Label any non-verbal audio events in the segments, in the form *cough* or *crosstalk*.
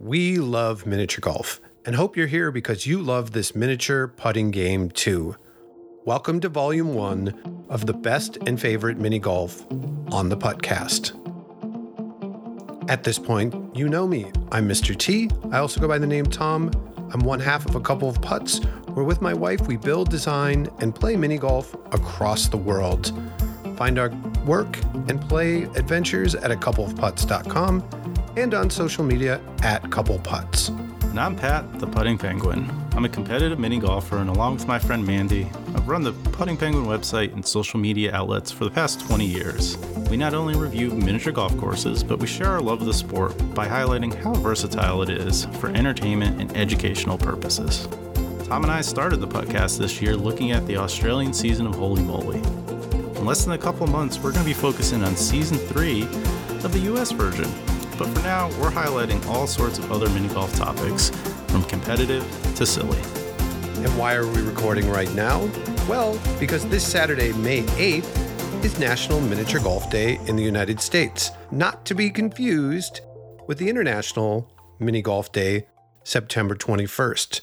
We love miniature golf and hope you're here because you love this miniature putting game too. Welcome to Volume 1 of the best and favorite mini golf on the Puttcast. At this point, you know me. I'm Mr. T. I also go by the name Tom. I'm one half of a couple of putts where, with my wife, we build, design, and play mini golf across the world. Find our work and play adventures at a coupleofputts.com and on social media at Couple Putts. And I'm Pat, the Putting Penguin. I'm a competitive mini golfer, and along with my friend Mandy, I've run the Putting Penguin website and social media outlets for the past 20 years. We not only review miniature golf courses, but we share our love of the sport by highlighting how versatile it is for entertainment and educational purposes. Tom and I started the podcast this year looking at the Australian season of Holy Moly. In less than a couple months, we're going to be focusing on season three of the US version, but for now, we're highlighting all sorts of other mini golf topics, from competitive to silly. And why are we recording right now? Well, because this Saturday, May 8th, is National Miniature Golf Day in the United States, not to be confused with the International Mini Golf Day, September 21st.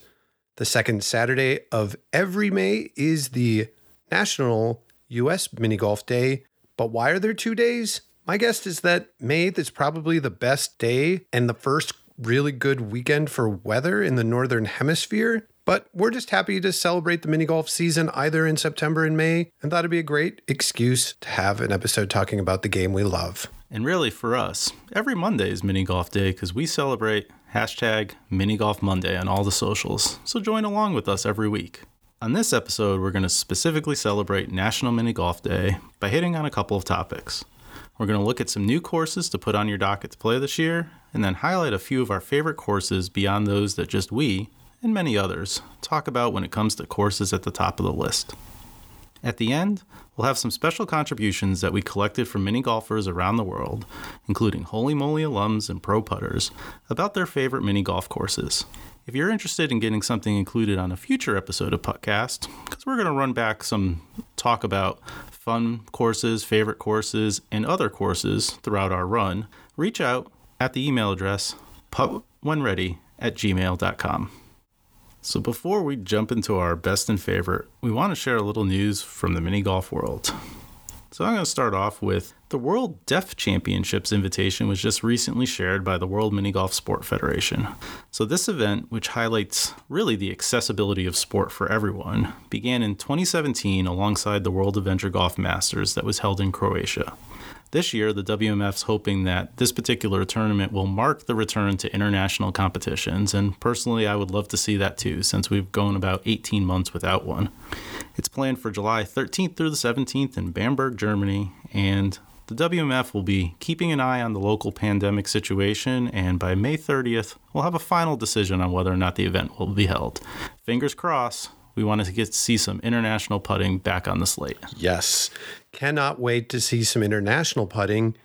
The second Saturday of every May is the National US Mini Golf Day, but why are there two days? My guess is that May 8th is probably the best day and the first really good weekend for weather in the Northern Hemisphere. But we're just happy to celebrate the mini golf season either in September and May and thought it'd be a great excuse to have an episode talking about the game we love. And really, for us, every Monday is mini golf day because we celebrate hashtag mini golf Monday on all the socials. So join along with us every week. On this episode, we're going to specifically celebrate National Mini Golf Day by hitting on a couple of topics. We're going to look at some new courses to put on your docket to play this year, and then highlight a few of our favorite courses beyond those that just we, and many others, talk about when it comes to courses at the top of the list. At the end, we'll have some special contributions that we collected from mini golfers around the world, including Holy Moly alums and pro putters, about their favorite mini golf courses. If you're interested in getting something included on a future episode of Puttcast, because we're going to run back some talk about fun courses, favorite courses, and other courses throughout our run, reach out at the email address puttwhenready at gmail.com. So before we jump into our best and favorite, we want to share a little news from the mini golf world. So I'm going to start off with the World Deaf Championships invitation was just recently shared by the World Mini Golf Sport Federation. So this event, which highlights really the accessibility of sport for everyone, began in 2017 alongside the World Adventure Golf Masters that was held in Croatia. This year, the WMF's hoping that this particular tournament will mark the return to international competitions, and personally, I would love to see that too, since we've gone about 18 months without one. It's planned for July 13th through the 17th in Bamberg, Germany, and the WMF will be keeping an eye on the local pandemic situation, and by May 30th, we'll have a final decision on whether or not the event will be held. Fingers crossed, we wanted to get to see some international putting back on the slate. Yes. Cannot wait to see some international putting.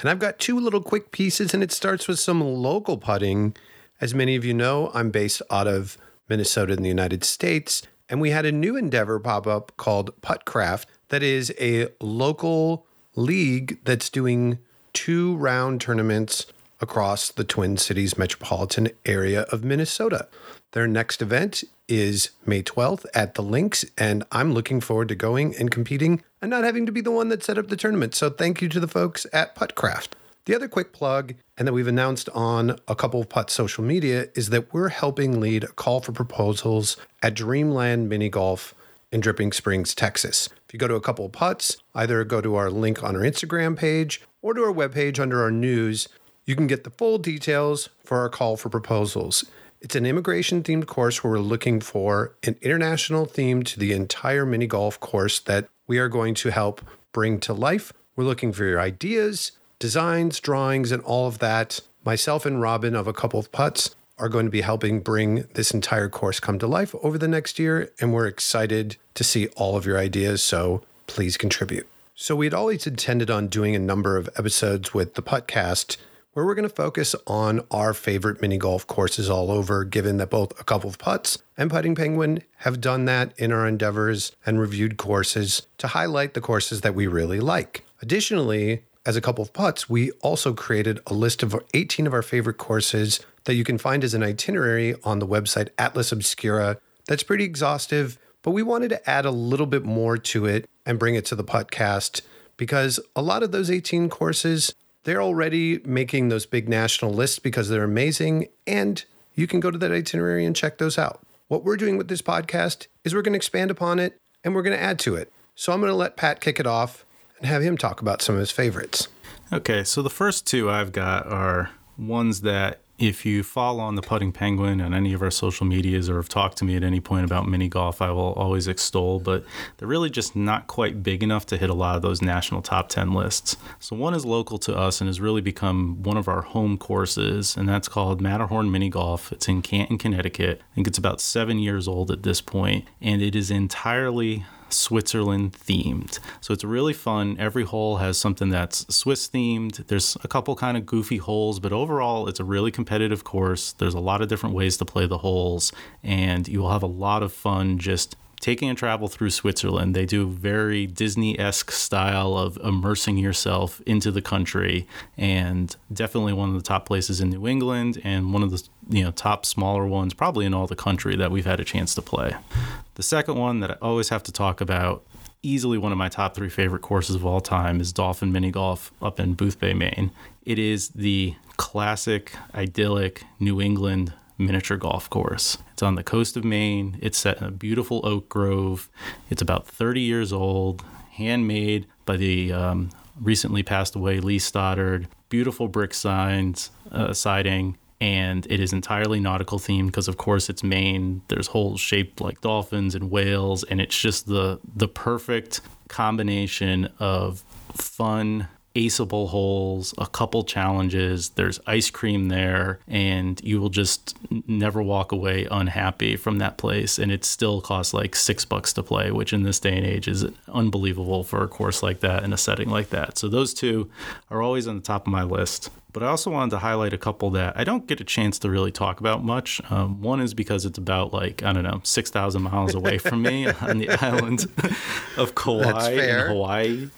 And I've got two little quick pieces, and it starts with some local putting. As many of you know, I'm based out of Minnesota in the United States, and we had a new endeavor pop up called Puttcraft that is a local league that's doing two round tournaments across the Twin Cities metropolitan area of Minnesota. Their next event is May 12th at the Links, and I'm looking forward to going and competing and not having to be the one that set up the tournament. So thank you to the folks at Puttcraft. The other quick plug, and that we've announced on a couple of Putt social media, is that we're helping lead a call for proposals at Dreamland Mini Golf in Dripping Springs, Texas. You go to a couple of putts, either go to our link on our Instagram page or to our webpage under our news, you can get the full details for our call for proposals. It's an immigration themed course where we're looking for an international theme to the entire mini golf course that we are going to help bring to life. We're looking for your ideas, designs, drawings, and all of that. Myself and Robin of a couple of putts are going to be helping bring this entire course come to life over the next year, and we're excited to see all of your ideas. So please contribute. So we had always intended on doing a number of episodes with the Puttcast where we're going to focus on our favorite mini golf courses all over, given that both a couple of putts and Putting Penguin have done that in our endeavors and reviewed courses to highlight the courses that we really like. Additionally, as a couple of putts, we also created a list of 18 of our favorite courses that you can find as an itinerary on the website Atlas Obscura. That's pretty exhaustive, but we wanted to add a little bit more to it and bring it to the podcast because a lot of those 18 courses, they're already making those big national lists because they're amazing, and you can go to that itinerary and check those out. What we're doing with this podcast is we're going to expand upon it and we're going to add to it. So I'm going to let Pat kick it off and have him talk about some of his favorites. Okay, so the first two I've got are ones that if you follow on the Putting Penguin on any of our social medias or have talked to me at any point about mini golf, I will always extol, but they're really just not quite big enough to hit a lot of those national top 10 lists. So one is local to us and has really become one of our home courses, and that's called Matterhorn Mini Golf. It's in Canton, Connecticut. I think it's about seven years old at this point, and it is entirely Switzerland themed. So it's really fun. Every hole has something that's Swiss themed. There's a couple kind of goofy holes, but overall, it's a really competitive course. There's a lot of different ways to play the holes, and you will have a lot of fun just taking a travel through Switzerland. They do very Disney esque style of immersing yourself into the country, and definitely one of the top places in New England, and one of the you know top smaller ones probably in all the country that we've had a chance to play. The second one that I always have to talk about. Easily one of my top three favorite courses of all time is Dolphin Mini Golf up in Boothbay, Maine. It is the classic, idyllic New England miniature golf course. It's on the coast of Maine. It's set in a beautiful oak grove. It's about 30 years old, handmade by the um, recently passed away Lee Stoddard. Beautiful brick signs, uh, siding, and it is entirely nautical themed because, of course, it's Maine. There's holes shaped like dolphins and whales, and it's just the the perfect combination of fun aceable holes, a couple challenges. There's ice cream there, and you will just never walk away unhappy from that place. And it still costs like six bucks to play, which in this day and age is unbelievable for a course like that in a setting like that. So those two are always on the top of my list. But I also wanted to highlight a couple that I don't get a chance to really talk about much. Um, one is because it's about like, I don't know, 6,000 miles away from me *laughs* on the island of Kauai in Hawaii.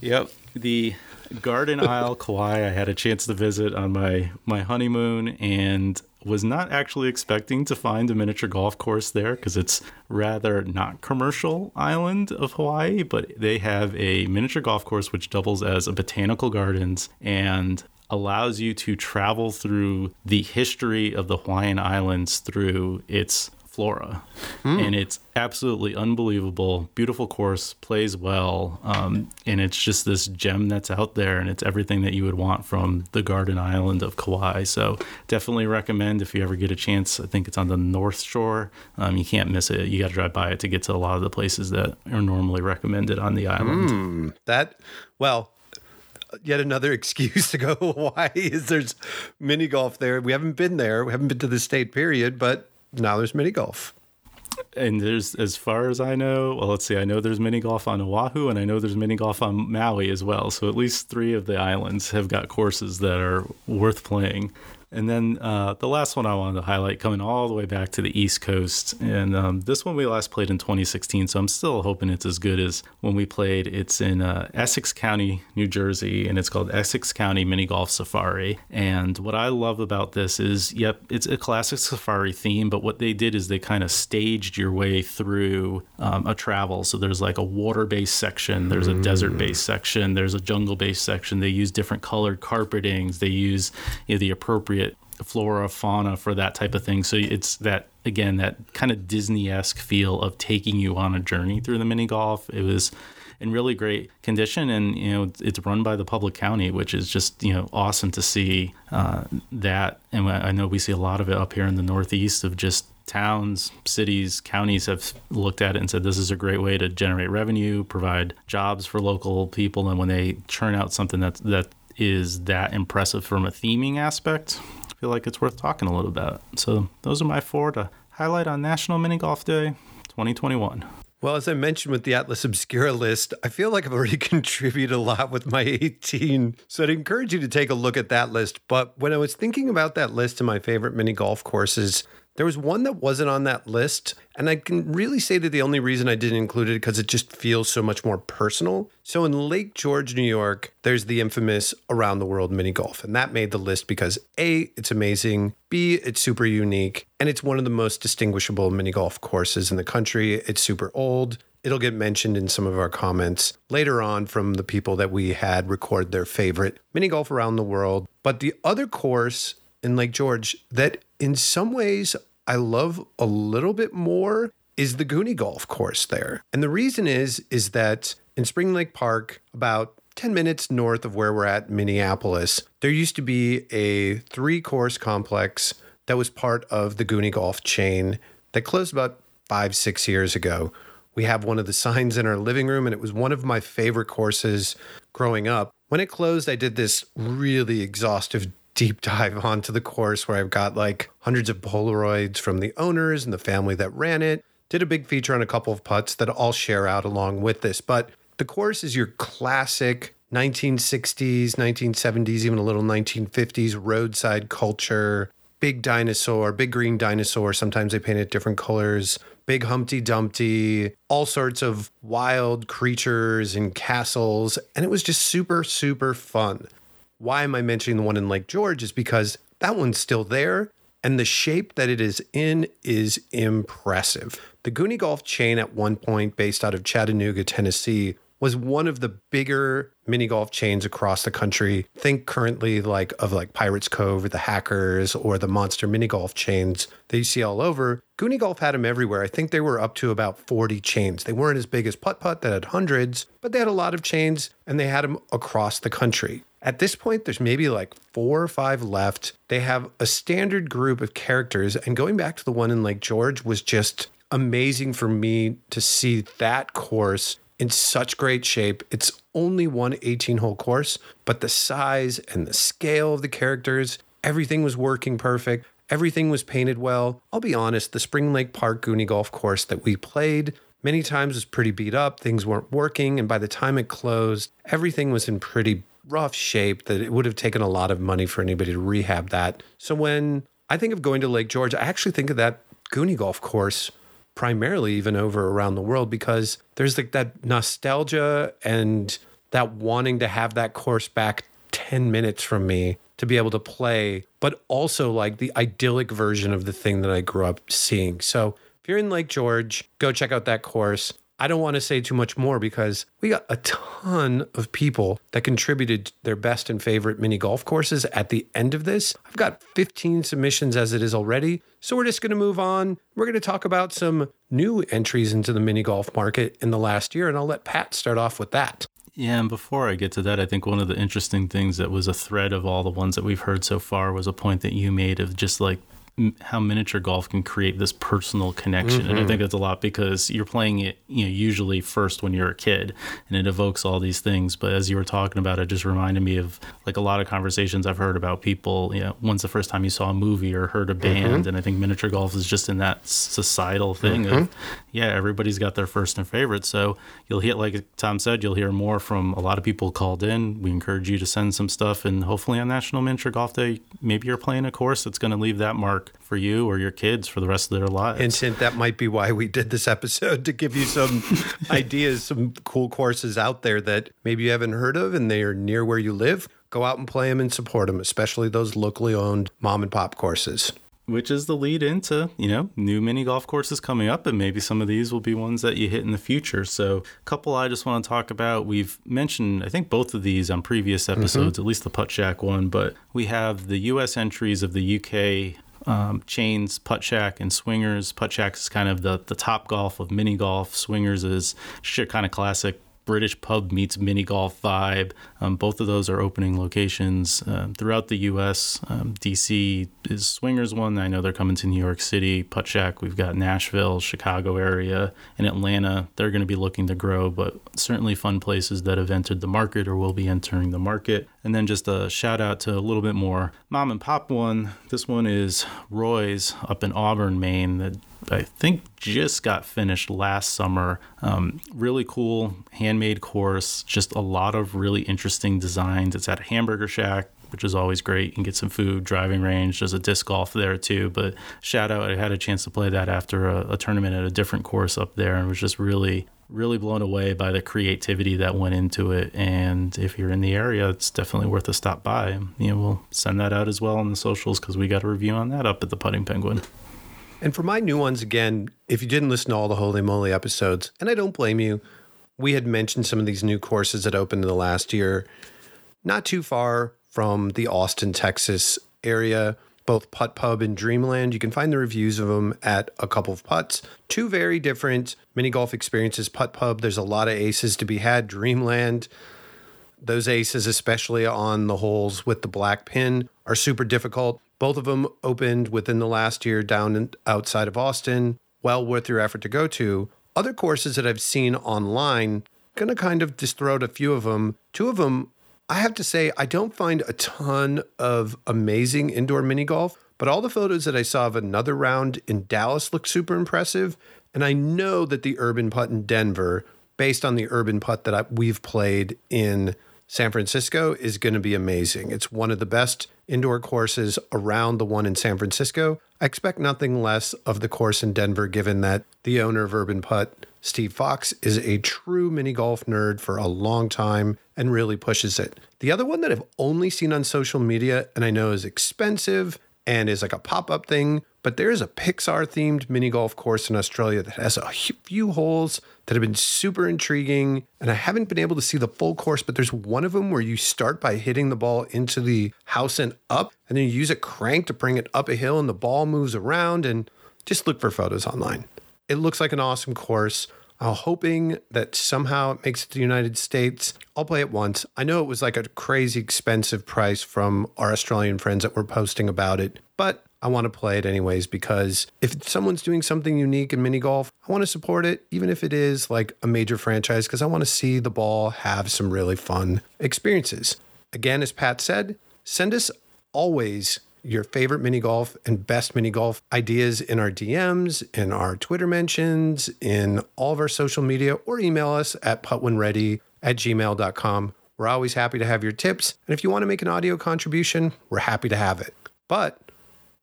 Yep. The Garden Isle, Kauai. I had a chance to visit on my my honeymoon and was not actually expecting to find a miniature golf course there because it's rather not commercial island of Hawaii, but they have a miniature golf course which doubles as a botanical gardens and allows you to travel through the history of the Hawaiian Islands through its flora. Mm. And it's absolutely unbelievable. Beautiful course, plays well. Um, and it's just this gem that's out there, and it's everything that you would want from the Garden Island of Kauai. So definitely recommend if you ever get a chance. I think it's on the North Shore. Um, you can't miss it. You got to drive by it to get to a lot of the places that are normally recommended on the island. Mm, that, well, yet another *laughs* excuse to go to *laughs* Hawaii is there's mini golf there. We haven't been there. We haven't been to the state period, but now there's mini golf. And there's, as far as I know, well, let's see, I know there's mini golf on Oahu and I know there's mini golf on Maui as well. So at least three of the islands have got courses that are worth playing. And then uh, the last one I wanted to highlight, coming all the way back to the East Coast, and um, this one we last played in 2016, so I'm still hoping it's as good as when we played. It's in uh, Essex County, New Jersey, and it's called Essex County Mini Golf Safari. And what I love about this is, yep, it's a classic safari theme, but what they did is they kind of staged your way through um, a travel. So there's like a water-based section, there's a mm. desert-based section, there's a jungle-based section. They use different colored carpetings. They use you know, the appropriate appropriate flora, fauna for that type of thing. So it's that again that kind of Disney esque feel of taking you on a journey through the mini golf. It was in really great condition, and you know it's run by the public county, which is just you know awesome to see uh, that. And I know we see a lot of it up here in the Northeast of just towns, cities, counties have looked at it and said this is a great way to generate revenue, provide jobs for local people, and when they churn out something that that is that impressive from a theming aspect, feel like it's worth talking a little about. So those are my four to highlight on National Mini Golf Day 2021. Well, as I mentioned with the Atlas Obscura list, I feel like I've already *laughs* contributed a lot with my 18. So I'd encourage you to take a look at that list. But when I was thinking about that list of my favorite mini golf courses, There was one that wasn't on that list, and I can really say that the only reason I didn't include it because it just feels so much more personal. So in Lake George, New York, there's the infamous Around the World mini golf, and that made the list because A, it's amazing, B, it's super unique, and it's one of the most distinguishable mini golf courses in the country. It's super old. It'll get mentioned in some of our comments later on from the people that we had record their favorite mini golf around the world. But the other course in Lake George that in some ways I love a little bit more is the Goony Golf course there. And the reason is is that in Spring Lake Park, about 10 minutes north of where we're at, Minneapolis, there used to be a three course complex that was part of the Goony Golf chain that closed about five, six years ago. We have one of the *laughs* signs in our living room, and it was one of my favorite courses growing up. When it closed, I did this really exhaustive deep dive *laughs* onto the course where I've got like hundreds of Polaroids from the owners and the family that ran it. Did a big feature on a couple of putts that I'll share out along with this. But the course is your classic 1960s, 1970s, even a little 1950s roadside culture. Big dinosaur, big green dinosaur. Sometimes they paint it different colors. Big Humpty Dumpty, all sorts of wild creatures and castles. And it was just super, super fun. Why am I mentioning the one in Lake George? Is because that one's still there and the shape that it is in is impressive. The Goony Golf chain at one point, based out of Chattanooga, Tennessee, was one of the bigger mini golf chains across the country. Think currently like of like Pirates Cove or the Hackers or the Monster mini golf chains that you see all over. Goony Golf had them everywhere. I think they were up to about 40 chains. They weren't as big as Putt Putt that had hundreds, but they had a lot of chains and they had them across the country. At this point, there's maybe like four or five left. They have a standard group of characters. And going back to the one in Lake George was just amazing for me to see that course in such great shape. It's only one 18 hole course, but the size and the scale of the characters, everything was working perfect. Everything was painted well. I'll be honest, the Spring Lake Park Goony Golf course that we played many times was pretty beat up. Things weren't working. And by the time it closed, everything was in pretty rough shape that it would have taken a lot of money for anybody to rehab that. So when I think of going to Lake George, I actually think of that Goony Golf course primarily even over around the world because there's like that nostalgia and that wanting to have that course back 10 minutes from me to be able to play, but also like the idyllic version of the thing that I grew up seeing. So if you're in Lake George, go check out that course. I don't want to say too much more because we got a ton of people that contributed their best and favorite mini golf courses at the end of this. I've got 15 submissions as it is already. So we're just going to move on. We're going to talk about some new entries into the mini golf market in the last year, and I'll let Pat start off with that. Yeah, and before I get to that, I think one of the interesting things that was a thread of all the ones that we've heard so far was a point that you made of just like how miniature golf can create this personal connection mm-hmm. and i mm-hmm. think that's a lot because you're playing it you know usually first when you're a kid and it evokes all these things but as you were talking about it just reminded me of like a lot of conversations i've heard about people you know when's the first time you saw a movie or heard a band mm-hmm. and i think miniature golf is just in that societal thing mm-hmm. of yeah everybody's got their first and favorite so you'll hear like tom said you'll hear more from a lot of people called in we encourage you to send some stuff and hopefully on national miniature golf day maybe you're playing a course that's going to leave that mark for you or your kids for the rest of their lives. And that might be why we did this episode to give you some *laughs* ideas, some cool courses out there that maybe you haven't heard of and they are near where you live. Go out and play them and support them, especially those locally owned mom and pop courses which is the lead into you know new mini golf courses coming up and maybe some of these will be ones that you hit in the future so a couple i just want to talk about we've mentioned i think both of these on previous mm-hmm. episodes mm-hmm. at least the Puttshack one but we have the us entries of the uk um, chains, Puttshack, and swingers. Puttshack is kind of the, the Topgolf of mini golf. Swingers is shit kind of classic British pub meets mini golf vibe. Um, both of those are opening locations uh, throughout the U.S. Um, DC is Swingers one. I know they're coming to New York City. Puttshack, we've got Nashville, Chicago area, and Atlanta. They're going to be looking to grow, but certainly fun places that have entered the market or will be entering the market. And then just a shout out to a little bit more mom and pop one. This one is Roy's up in Auburn, Maine. That I think just got finished last summer. Um, really cool handmade course, just a lot of really interesting designs. It's at a hamburger shack which is always great. You can get some food, driving range. There's a disc golf there too. But shout out, I had a chance to play that after a, a tournament at a different course up there and was just really, really blown away by the creativity that went into it. And if you're in the area, it's definitely worth a stop by. You know, we'll send that out as well on the socials because we got a review on that up at the Putting Penguin. And for my new ones, again, if you didn't listen to all the Holy Moly episodes, and I don't blame you, we had mentioned some of these new courses that opened in the last year, not too far from the Austin, Texas area, both Putt Pub and Dreamland. You can find the reviews of them at a couple of putts. Two very different mini golf experiences. Putt Pub, there's a lot of aces to be had. Dreamland, those aces, especially on the holes with the black pin, are super difficult. Both of them opened within the last year down outside of Austin. Well worth your effort to go to. Other courses that I've seen online, gonna kind of just throw out a few of them. Two of them, I have to say, I don't find a ton of amazing indoor mini golf, but all the photos that I saw of another round in Dallas look super impressive. And I know that the urban putt in Denver, based on the urban putt that I, we've played in San Francisco, is going to be amazing. It's one of the best indoor courses around the one in San Francisco. I expect nothing less of the course in Denver, given that the owner of Urban Putt, Steve Fox, is a true mini golf nerd for a long time and really pushes it. The other one that I've only seen on social media and I know is expensive and is like a pop up thing, but there is a Pixar themed mini golf course in Australia that has a few holes that have been super intriguing. And I haven't been able to see the full course, but there's one of them where you start by hitting the ball into the house and up, and then you use a crank to bring it up a hill, and the ball moves around. And just look for photos online. It looks like an awesome course. I'm hoping that somehow it makes it to the United States. I'll play it once. I know it was like a crazy expensive price from our Australian friends that were posting about it, but I want to play it anyways because if someone's doing something unique in mini golf, I want to support it, even if it is like a major franchise, because I want to see the ball have some really fun experiences. Again, as Pat said, send us always your favorite mini golf and best mini golf ideas in our DMs, in our Twitter mentions, in all of our social media, or email us at puttwhenready at gmail.com. We're always happy to have your tips. And if you want to make an audio contribution, we're happy to have it. But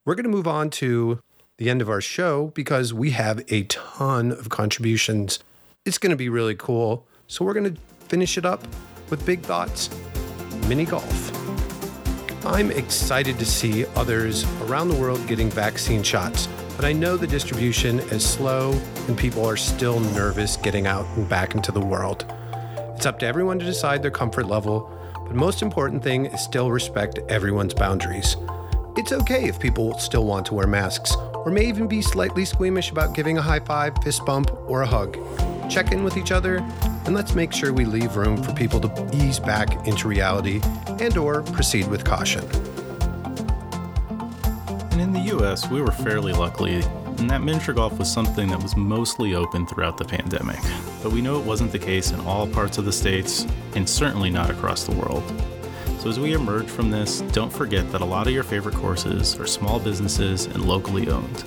we're going to move on to the end of our show because we have a ton of contributions. It's going to be really cool. So we're going to finish it up with big thoughts mini golf. I'm excited to see others around the world getting vaccine shots, but I know the distribution is slow and people are still nervous getting out and back into the world. It's up to everyone to decide their comfort level, but most important thing is still respect everyone's boundaries. It's okay if people still want to wear masks, or may even be slightly squeamish about giving a high five, fist bump, or a hug. Check in with each other, and let's make sure we leave room for people to ease back into reality and or proceed with caution. And in the US, we were fairly lucky in that miniature golf was something that was mostly open throughout the pandemic. But we know it wasn't the case in all parts of the states, and certainly not across the world. So, as we emerge from this, don't forget that a lot of your favorite courses are small businesses and locally owned.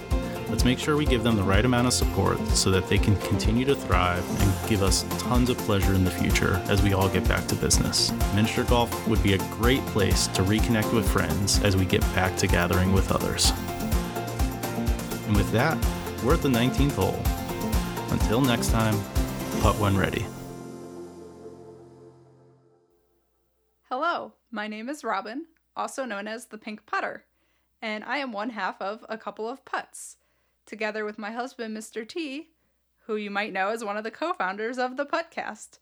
Let's make sure we give them the right amount of support so that they can continue to thrive and give us tons of pleasure in the future as we all get back to business. Miniature golf would be a great place to reconnect with friends as we get back to gathering with others. And with that, we're at the 19th hole. Until next time, putt when ready. Hello, my name is Robin, also known as the Pink Putter, and I am one half of a couple of putts, together with my husband, Mr. T, who you might know as one of the co founders of the podcast.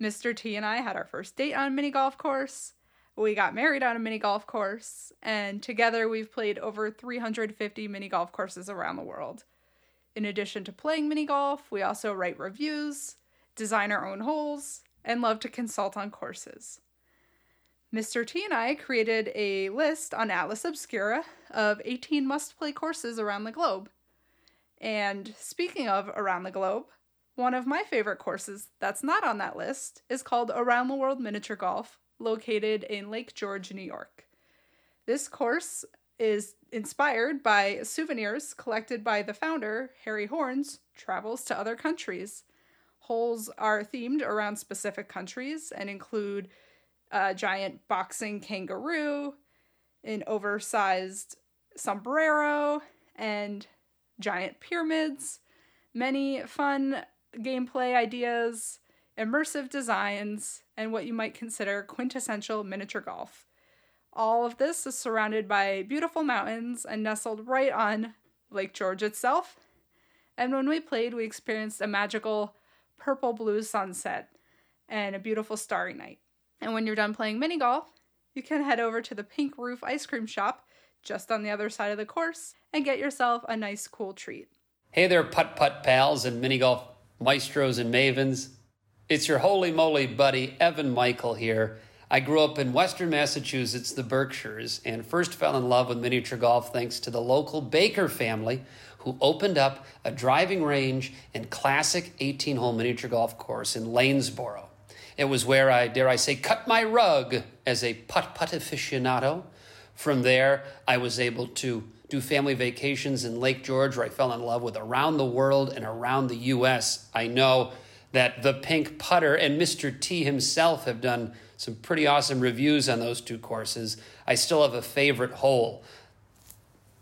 Mr. T and I had our first date on a mini golf course. We got married on a mini golf course, and together we've played over 350 mini golf courses around the world. In addition to playing mini golf, we also write reviews, design our own holes, and love to consult on courses. Mr. T and I created a list on Atlas Obscura of 18 must play courses around the globe. And speaking of around the globe, one of my favorite courses that's not on that list is called Around the World Miniature Golf, located in Lake George, New York. This course is inspired by souvenirs collected by the founder, Harry Horns, travels to other countries. Holes are themed around specific countries and include a giant boxing kangaroo, an oversized sombrero, and giant pyramids, many fun gameplay ideas, immersive designs, and what you might consider quintessential miniature golf. All of this is surrounded by beautiful mountains and nestled right on Lake George itself. And when we played, we experienced a magical purple blue sunset and a beautiful starry night. And when you're done playing mini golf, you can head over to the Pink Roof ice cream shop just on the other side of the course and get yourself a nice cool treat. Hey there, putt putt pals and mini golf maestros and mavens. It's your holy moly buddy, Evan Michael here. I grew up in Western Massachusetts, the Berkshires, and first fell in love with miniature golf thanks to the local Baker family who opened up a driving range and classic 18 hole miniature golf course in Lanesboro. It was where I, dare I say, cut my rug as a putt putt aficionado. From there, I was able to do family vacations in Lake George, where I fell in love with around the world and around the U.S. I know that the Pink Putter and Mr. T himself have done some pretty awesome reviews on those two courses. I still have a favorite hole,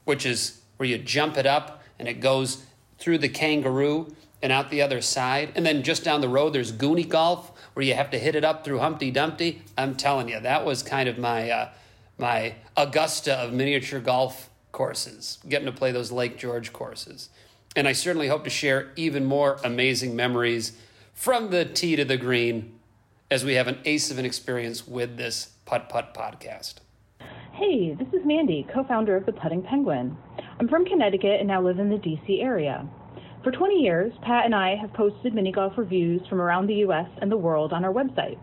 which is where you jump it up and it goes through the kangaroo and out the other side. And then just down the road, there's Goony Golf, where you have to hit it up through Humpty Dumpty. I'm telling you, that was kind of my uh, my Augusta of miniature golf courses, getting to play those Lake George courses. And I certainly hope to share even more amazing memories from the tee to the green as we have an ace of an experience with this Putt Putt podcast. Hey, this is Mandy, co founder of the Putting Penguin. I'm from Connecticut and now live in the DC area. For 20 years, Pat and I have posted mini golf reviews from around the US and the world on our website.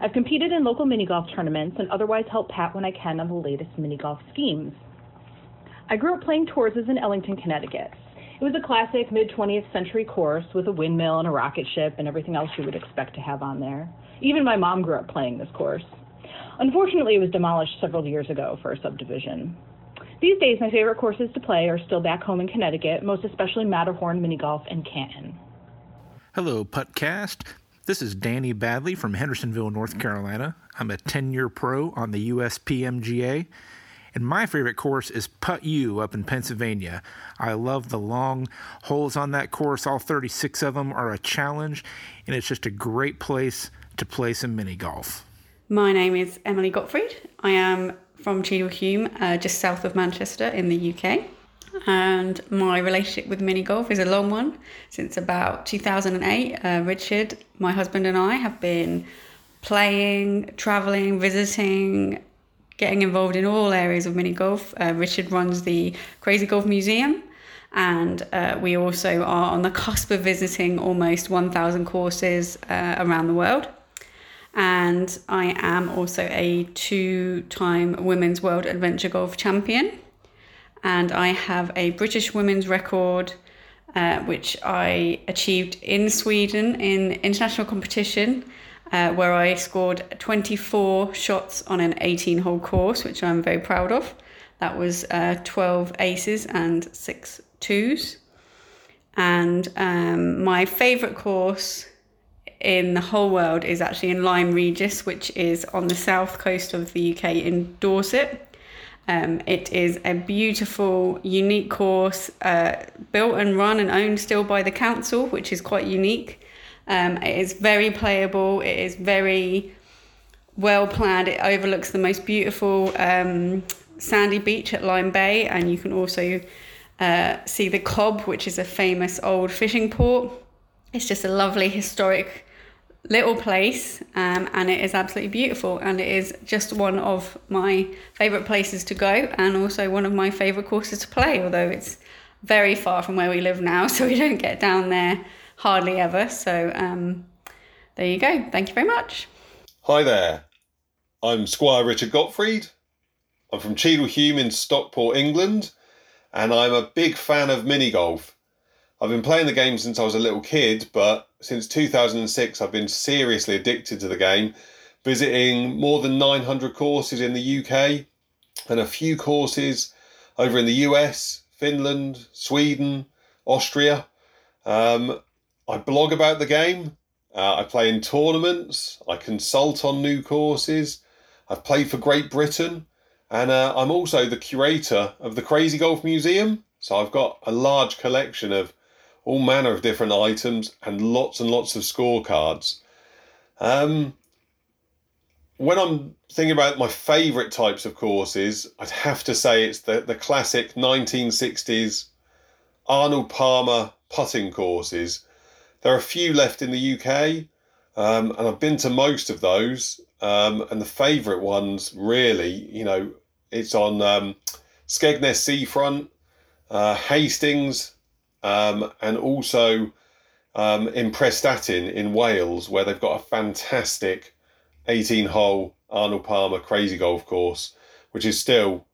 I've competed in local mini golf tournaments and otherwise help Pat when I can on the latest mini golf schemes. I grew up playing tours in Ellington, Connecticut. It was a classic mid 20th century course with a windmill and a rocket ship and everything else you would expect to have on there. Even my mom grew up playing this course. Unfortunately, it was demolished several years ago for a subdivision. These days, my favorite courses to play are still back home in Connecticut, most especially Matterhorn Mini Golf and Canton. Hello, Puttcast. This is Danny Badley from Hendersonville, North Carolina. I'm a 10 year pro on the USPMGA, and my favorite course is Putt U up in Pennsylvania. I love the long holes on that course. All 36 of them are a challenge, and it's just a great place to play some mini golf. My name is Emily Gottfried. I am from Cheadle Hulme, uh, just south of Manchester in the UK and my relationship with mini golf is a long one. Since about 2008, uh, Richard, my husband, and I have been playing, traveling, visiting, getting involved in all areas of mini golf. Uh, Richard runs the Crazy Golf Museum, and uh, we also are on the cusp of visiting almost 1,000 courses uh, around the world. And I am also a two time Women's World Adventure Golf Champion and I have a British women's record, uh, which I achieved in Sweden in international competition, uh, where I scored 24 shots on an 18 hole course, which I'm very proud of. That was uh, 12 aces and six twos. And um, my favourite course in the whole world is actually in Lyme Regis, which is on the south coast of the UK in Dorset. Um, it is a beautiful, unique course, uh, built and run and owned still by the council, which is quite unique. Um, it is very playable. It is very well planned. It overlooks the most beautiful um, sandy beach at Lyme Bay, and you can also uh, see the Cobb, which is a famous old fishing port. It's just a lovely historic little place um, and it is absolutely beautiful. And it is just one of my favorite places to go and also one of my favorite courses to play although it's very far from where we live now *laughs* so we don't get down there hardly ever. So um, there you go. Thank you very much. Hi there. I'm squire richard gottfried. I'm from cheadle hulme in stockport england and i'm a big fan of mini golf I've been playing the game since I was a little kid, but since 2006, I've been seriously addicted to the game, visiting more than 900 courses in the UK and a few courses over in the US, Finland, Sweden, Austria. Um, I blog about the game Uh, I play in tournaments. I consult on new courses. I've played for Great Britain, and uh, I'm also the curator of the Crazy Golf Museum. So I've got a large collection of all manner of different items and lots and lots of scorecards. Um, when I'm thinking about my favourite types of courses, I'd have to say it's the, the classic 1960s Arnold Palmer putting courses. There are a few left in the UK, um, and I've been to most of those. Um, and the favourite ones, really, you know, it's on um, Skegness Seafront, uh, Hastings, um, and also um, in Prestatyn in Wales, where they've got a fantastic 18 hole Arnold Palmer crazy golf course, which is still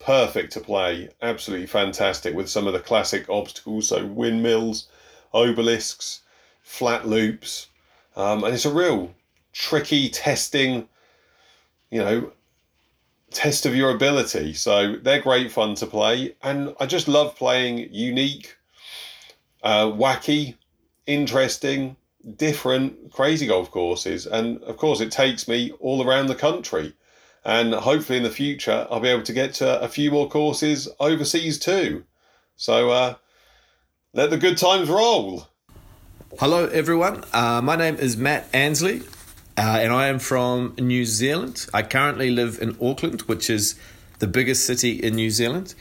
perfect to play. Absolutely fantastic with some of the classic obstacles, so windmills, obelisks, flat loops. Um, and it's a real tricky testing, you know, test of your ability. So they're great fun to play. And I just love playing unique, uh, wacky, interesting, different crazy golf courses. And of course, it takes me all around the country. And hopefully, in the future, I'll be able to get to a few more courses overseas too. So uh, let the good times roll. Hello, everyone. Uh, my name is Matt Ansley, uh, and I am from New Zealand. I currently live in Auckland, which is the biggest city in New Zealand.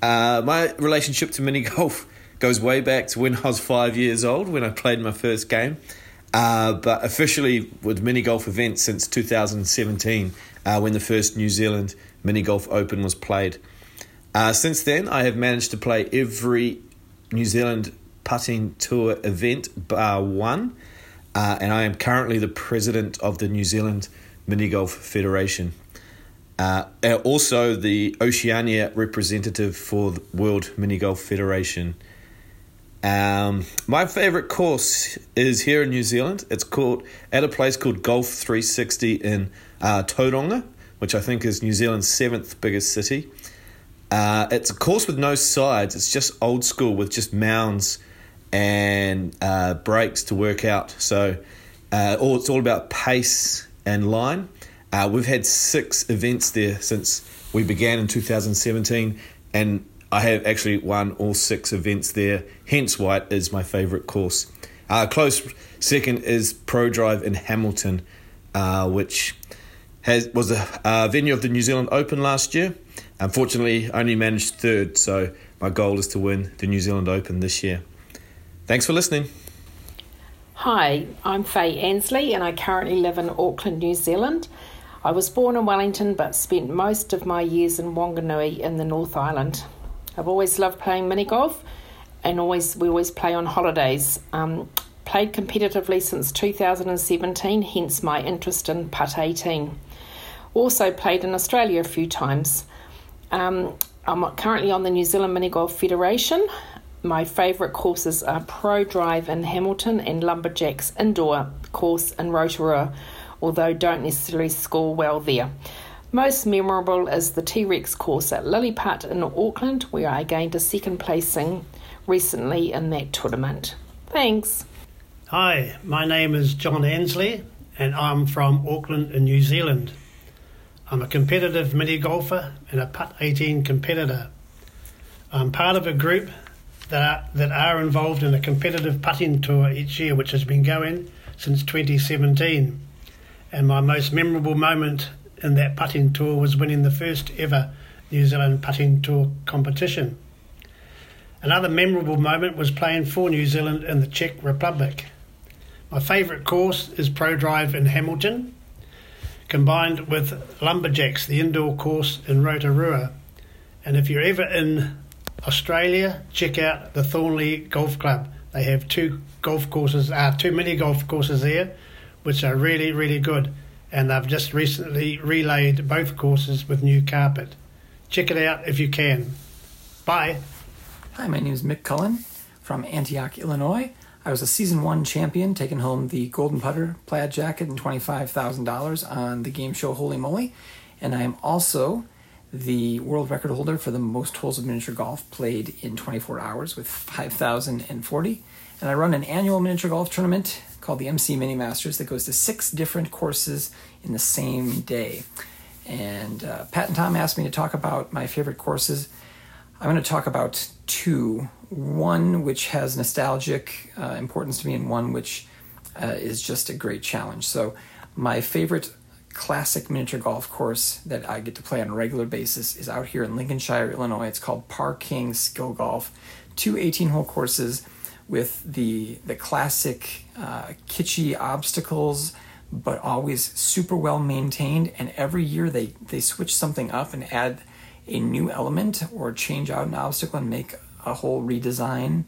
Uh, my relationship to mini golf goes way back to when I was five years old when I played my first game. Uh, but officially with mini golf events since 2017 uh, when the first New Zealand Mini Golf Open was played. Uh, since then, I have managed to play every New Zealand putting tour event bar one, uh, and I am currently the president of the New Zealand Mini Golf Federation. Uh, also, the Oceania representative for the World Mini Golf Federation. Um, my favorite course is here in New Zealand. It's called at a place called Golf 360 in uh, Tauranga, which I think is New Zealand's seventh biggest city. Uh, it's a course with no sides. It's just old school with just mounds and uh, breaks to work out. So uh, all it's all about pace and line. Uh, we've had six events there since we began in 2017, and I have actually won all six events there. Hence why it is my favourite course. Uh, close second is Pro Drive in Hamilton, uh, which has was a venue of the New Zealand Open last year. Unfortunately, I only managed third, so my goal is to win the New Zealand Open this year. Thanks for listening. Hi, I'm Faye Ansley, and I currently live in Auckland, New Zealand. I was born in Wellington but spent most of my years in Wanganui in the North Island. I've always loved playing mini golf, and always we always play on holidays. Um, played competitively since 2017, hence my interest in Putt 18. Also played in Australia a few times. Um, I'm currently on the New Zealand Mini Golf Federation. My favourite courses are Pro Drive in Hamilton and Lumberjacks Indoor course in Rotorua, although don't necessarily score well there. Most memorable is the T Rex course at Lilliput in Auckland, where I gained a second placing recently in that tournament. Thanks. Hi, my name is John Ansley, and I'm from Auckland in New Zealand. I'm a competitive mini golfer and a Putt 18 competitor. I'm part of a group that are, that are involved in a competitive putting tour each year, which has been going since 2017. And my most memorable moment in that putting tour was winning the first ever New Zealand putting tour competition. Another memorable moment was playing for New Zealand in the Czech Republic. My favourite course is Pro Drive in Hamilton, combined with Lumberjacks, the indoor course in Rotorua. And if you're ever in Australia, check out the Thornleigh Golf Club. They have two golf courses, uh, two mini golf courses there, which are really, really good and they've just recently relayed both courses with new carpet. Check it out if you can. Bye. Hi, my name is Mick Cullen from Antioch, Illinois. I was a season one champion, taking home the Golden Putter plaid jacket and $25,000 on the game show Holy Moly. And I am also the world record holder for the most holes of miniature golf played in 24 hours with 5,040. And I run an annual miniature golf tournament called the MC Mini Masters that goes to six different courses in the same day. And uh, Pat and Tom asked me to talk about my favorite courses. I'm going to talk about two one which has nostalgic uh, importance to me, and one which uh, is just a great challenge. So, my favorite classic miniature golf course that I get to play on a regular basis is out here in Lincolnshire, Illinois. It's called Par King Skill Golf. Two 18 hole courses with the, the classic uh, kitschy obstacles, but always super well maintained. And every year they, they switch something up and add a new element or change out an obstacle and make a whole redesign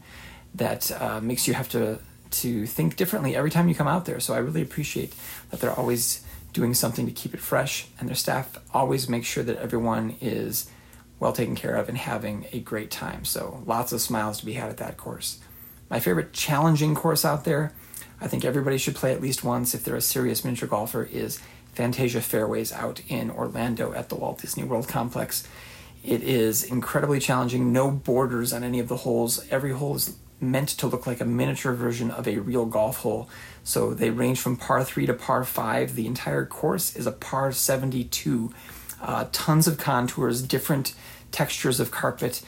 that uh, makes you have to to think differently every time you come out there. So I really appreciate that they're always doing something to keep it fresh, and their staff always makes sure that everyone is well taken care of and having a great time. So lots of smiles to be had at that course. My favorite challenging course out there, I think everybody should play at least once if they're a serious miniature golfer, is Fantasia Fairways out in Orlando at the Walt Disney World Complex. It is incredibly challenging, no borders on any of the holes. Every hole is meant to look like a miniature version of a real golf hole. So they range from par 3 to par 5. The entire course is a par 72. Uh, tons of contours, different textures of carpet,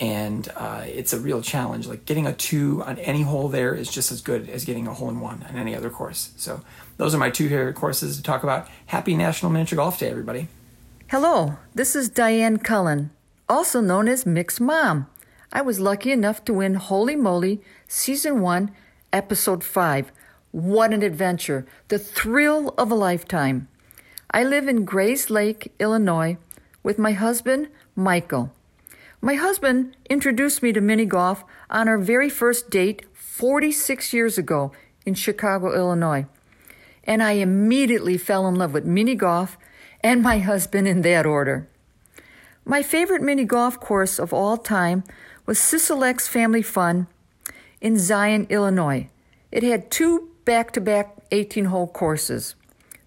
and uh, it's a real challenge. Like getting a 2 on any hole there is just as good as getting a hole in 1 on any other course. So those are my two favorite courses to talk about. Happy National Miniature Golf Day, everybody. Hello, this is Diane Cullen, also known as Mick's Mom. I was lucky enough to win Holey Moley Season 1, Episode 5. What an adventure! The thrill of a lifetime. I live in Grayslake, Illinois, with my husband, Michael. My husband introduced me to mini golf on our very first date 46 years ago in Chicago, Illinois. And I immediately fell in love with mini golf and my husband in that order. My favorite mini golf course of all time was Sisolak's Family Fun in Zion, Illinois. It had two back to back 18 hole courses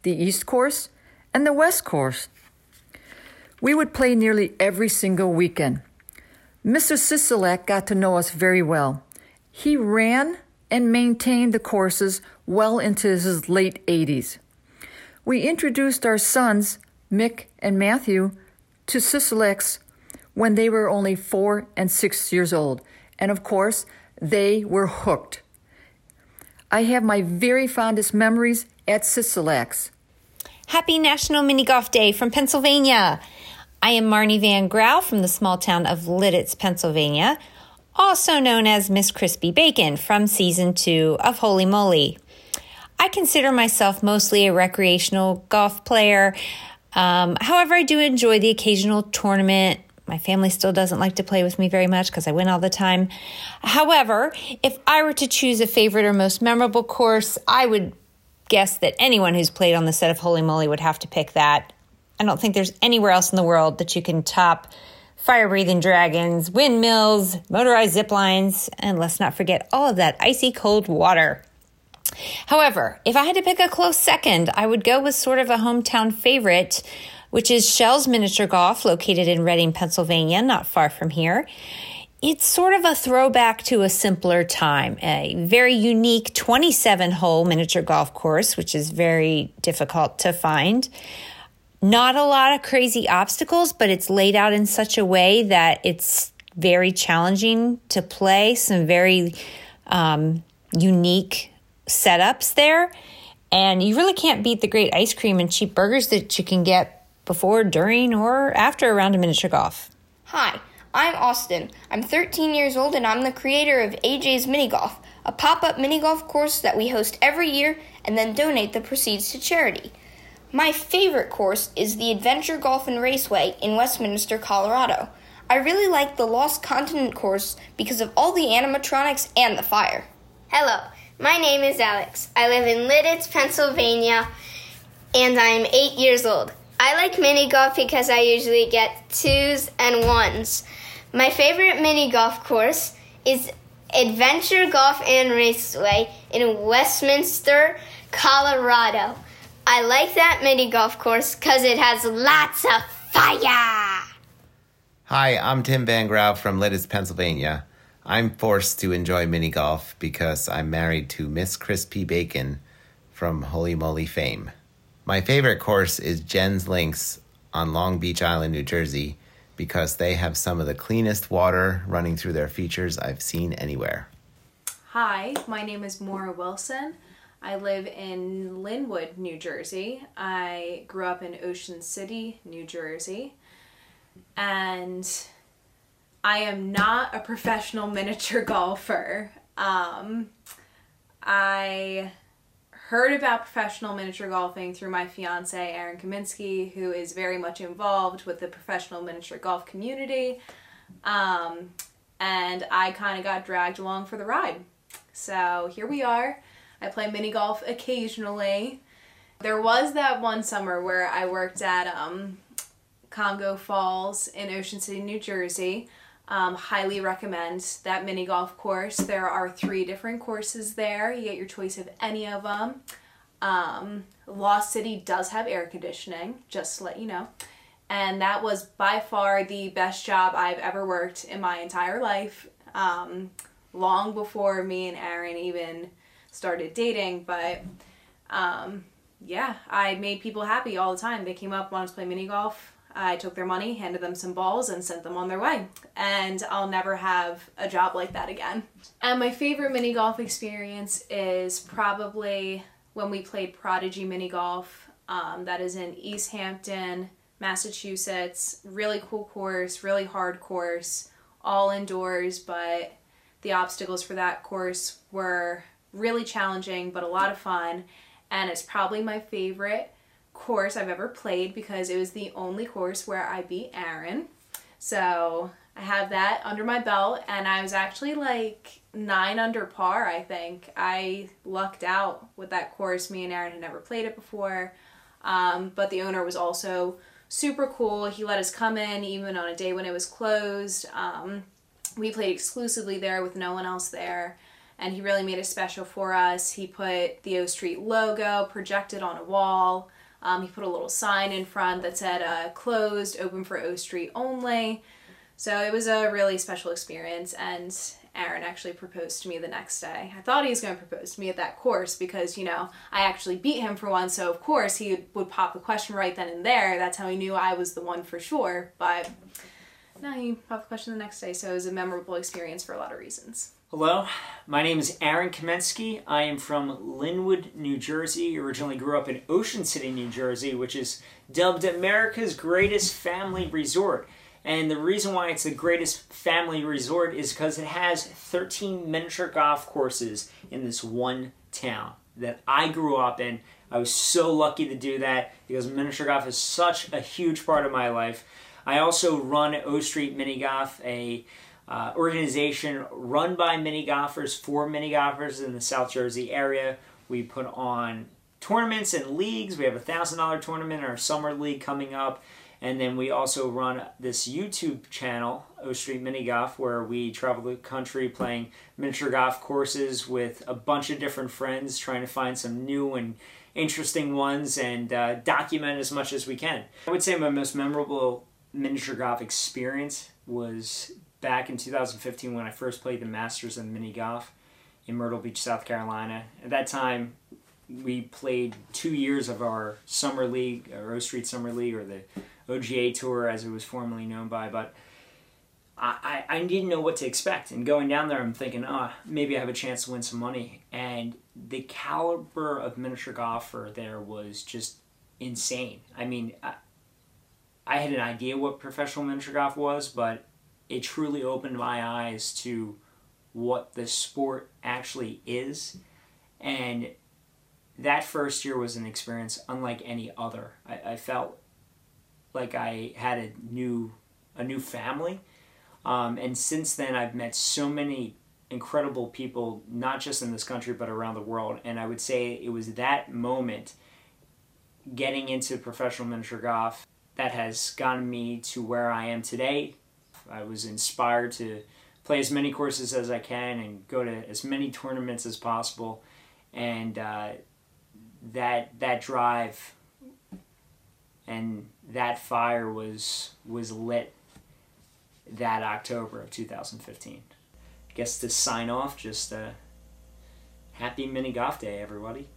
the East Course and the West Course. We would play nearly every single weekend. Mr. Sisolak got to know us very well. He ran and maintained the courses well into his late 80s. We introduced our sons, Mick and Matthew, to Sisolak's when they were only four and six years old. And of course, they were hooked. I have my very fondest memories at Sisolak's. Happy National Mini Golf Day from Pennsylvania. I am Marnie Van Grau from the small town of Lititz, Pennsylvania, also known as Miss Crispy Bacon from season two of Holey Moley. I consider myself mostly a recreational golf player. Um, however, I do enjoy the occasional tournament my family still doesn't like to play with me very much because I win all the time. However, if I were to choose a favorite or most memorable course, I would guess that anyone who's played on the set of Holey Moley would have to pick that. I don't think there's anywhere else in the world that you can top fire breathing dragons, windmills, motorized zip lines, and let's not forget all of that icy cold water. However, if I had to pick a close second, I would go with sort of a hometown favorite which is Shell's Miniature Golf, located in Reading, Pennsylvania, not far from here. It's sort of a throwback to a simpler time, a very unique 27 hole miniature golf course, which is very difficult to find. Not a lot of crazy obstacles, but it's laid out in such a way that it's very challenging to play. Some very um, unique setups there. And you really can't beat the great ice cream and cheap burgers that you can get before, during, or after a round of miniature golf. Hi, I'm Austin. I'm 13 years old and I'm the creator of AJ's Mini Golf, a pop up mini golf course that we host every year and then donate the proceeds to charity. My favorite course is the Adventure Golf and Raceway in Westminster, Colorado. I really like the Lost Continent course because of all the animatronics and the fire. Hello, my name is Alex. I live in Lititz, Pennsylvania, and I'm eight years old. I like mini golf because I usually get twos and ones. My favorite mini golf course is Adventure Golf and Raceway in Westminster, Colorado. I like that mini golf course because it has lots of fire. Hi, I'm Tim Van Grau from Lititz, Pennsylvania. I'm forced to enjoy mini golf because I'm married to Miss Crispy Bacon from Holey Moley fame. My favorite course is Jen's Links on Long Beach Island, New Jersey, because they have some of the cleanest water running through their features I've seen anywhere. Hi, my name is Maura Wilson. I live in Linwood, New Jersey. I grew up in Ocean City, New Jersey. And I am not a professional *laughs* miniature golfer. Um, I heard about professional miniature golfing through my fiance, Aaron Kaminsky, who is very much involved with the professional miniature golf community. Um, and I kind of got dragged along for the ride. So here we are. I play mini golf occasionally. There was that one summer where I worked at um, Congo Falls in Ocean City, New Jersey. Um, highly recommend that mini golf course. There are three different courses there. You get your choice of any of them. Um, Lost City does have air conditioning, just to let you know. And that was by far the best job I've ever worked in my entire life. Um, long before me and Aaron even started dating, but um, yeah, I made people happy all the time. They came up, wanted to play mini golf. I took their money, handed them some balls, and sent them on their way. And I'll never have a job like that again. And my favorite mini golf experience is probably when we played Prodigy Mini Golf. Um, that is in Easthampton, Massachusetts. Really cool course, really hard course, all indoors, but the obstacles for that course were really challenging, but a lot of fun. And it's probably my favorite course I've ever played because it was the only course where I beat Aaron. So I have that under my belt, and I was actually like nine under par, I think. I lucked out with that course. Me and Aaron had never played it before, um, but the owner was also super cool. He let us come in even on a day when it was closed. Um, we played exclusively there with no one else there and he really made it special for us. He put the O Street logo projected on a wall. Um, he put a little sign in front that said uh, closed, open for O Street only. So it was a really special experience, and Aaron actually proposed to me the next day. I thought he was going to propose to me at that course because, you know, I actually beat him for one, so of course he would pop the question right then and there. That's how he knew I was the one for sure. But no, he popped the question the next day, so it was a memorable experience for a lot of reasons. Hello, my name is Aaron Kamensky. I am from Linwood, New Jersey. Originally grew up in Ocean City, New Jersey, which is dubbed America's greatest family resort. And the reason why it's the greatest family resort is because it has 13 miniature golf courses in this one town that I grew up in. I was so lucky to do that because miniature golf is such a huge part of my life. I also run O Street Mini Golf, a uh, organization run by mini golfers for mini golfers in the South Jersey area. We put on tournaments and leagues. We have a thousand dollar tournament in our summer league coming up. And then we also run this YouTube channel, O Street Mini Golf, where we travel the country playing miniature golf courses with a bunch of different friends, trying to find some new and interesting ones and uh, document as much as we can. I would say my most memorable miniature golf experience was back in 2015 when I first played the Masters and Mini Golf in Myrtle Beach, South Carolina. At that time, we played two years of our summer league, or O Street Summer League, or the OGA Tour as it was formerly known by. But I, I, I didn't know what to expect. And going down there, I'm thinking, oh, maybe I have a chance to win some money. And the caliber of miniature golfer there was just insane. I mean, I, I had an idea what professional miniature golf was, but it truly opened my eyes to what the sport actually is. And that first year was an experience unlike any other. I, I felt like I had a new a new family. Um, and since then, I've met so many incredible people, not just in this country, but around the world. And I would say it was that moment, getting into professional miniature golf, that has gotten me to where I am today. I was inspired to play as many courses as I can and go to as many tournaments as possible. And uh, that that drive and that fire was was lit that October of 2015. I guess to sign off, just uh, happy mini golf day, everybody.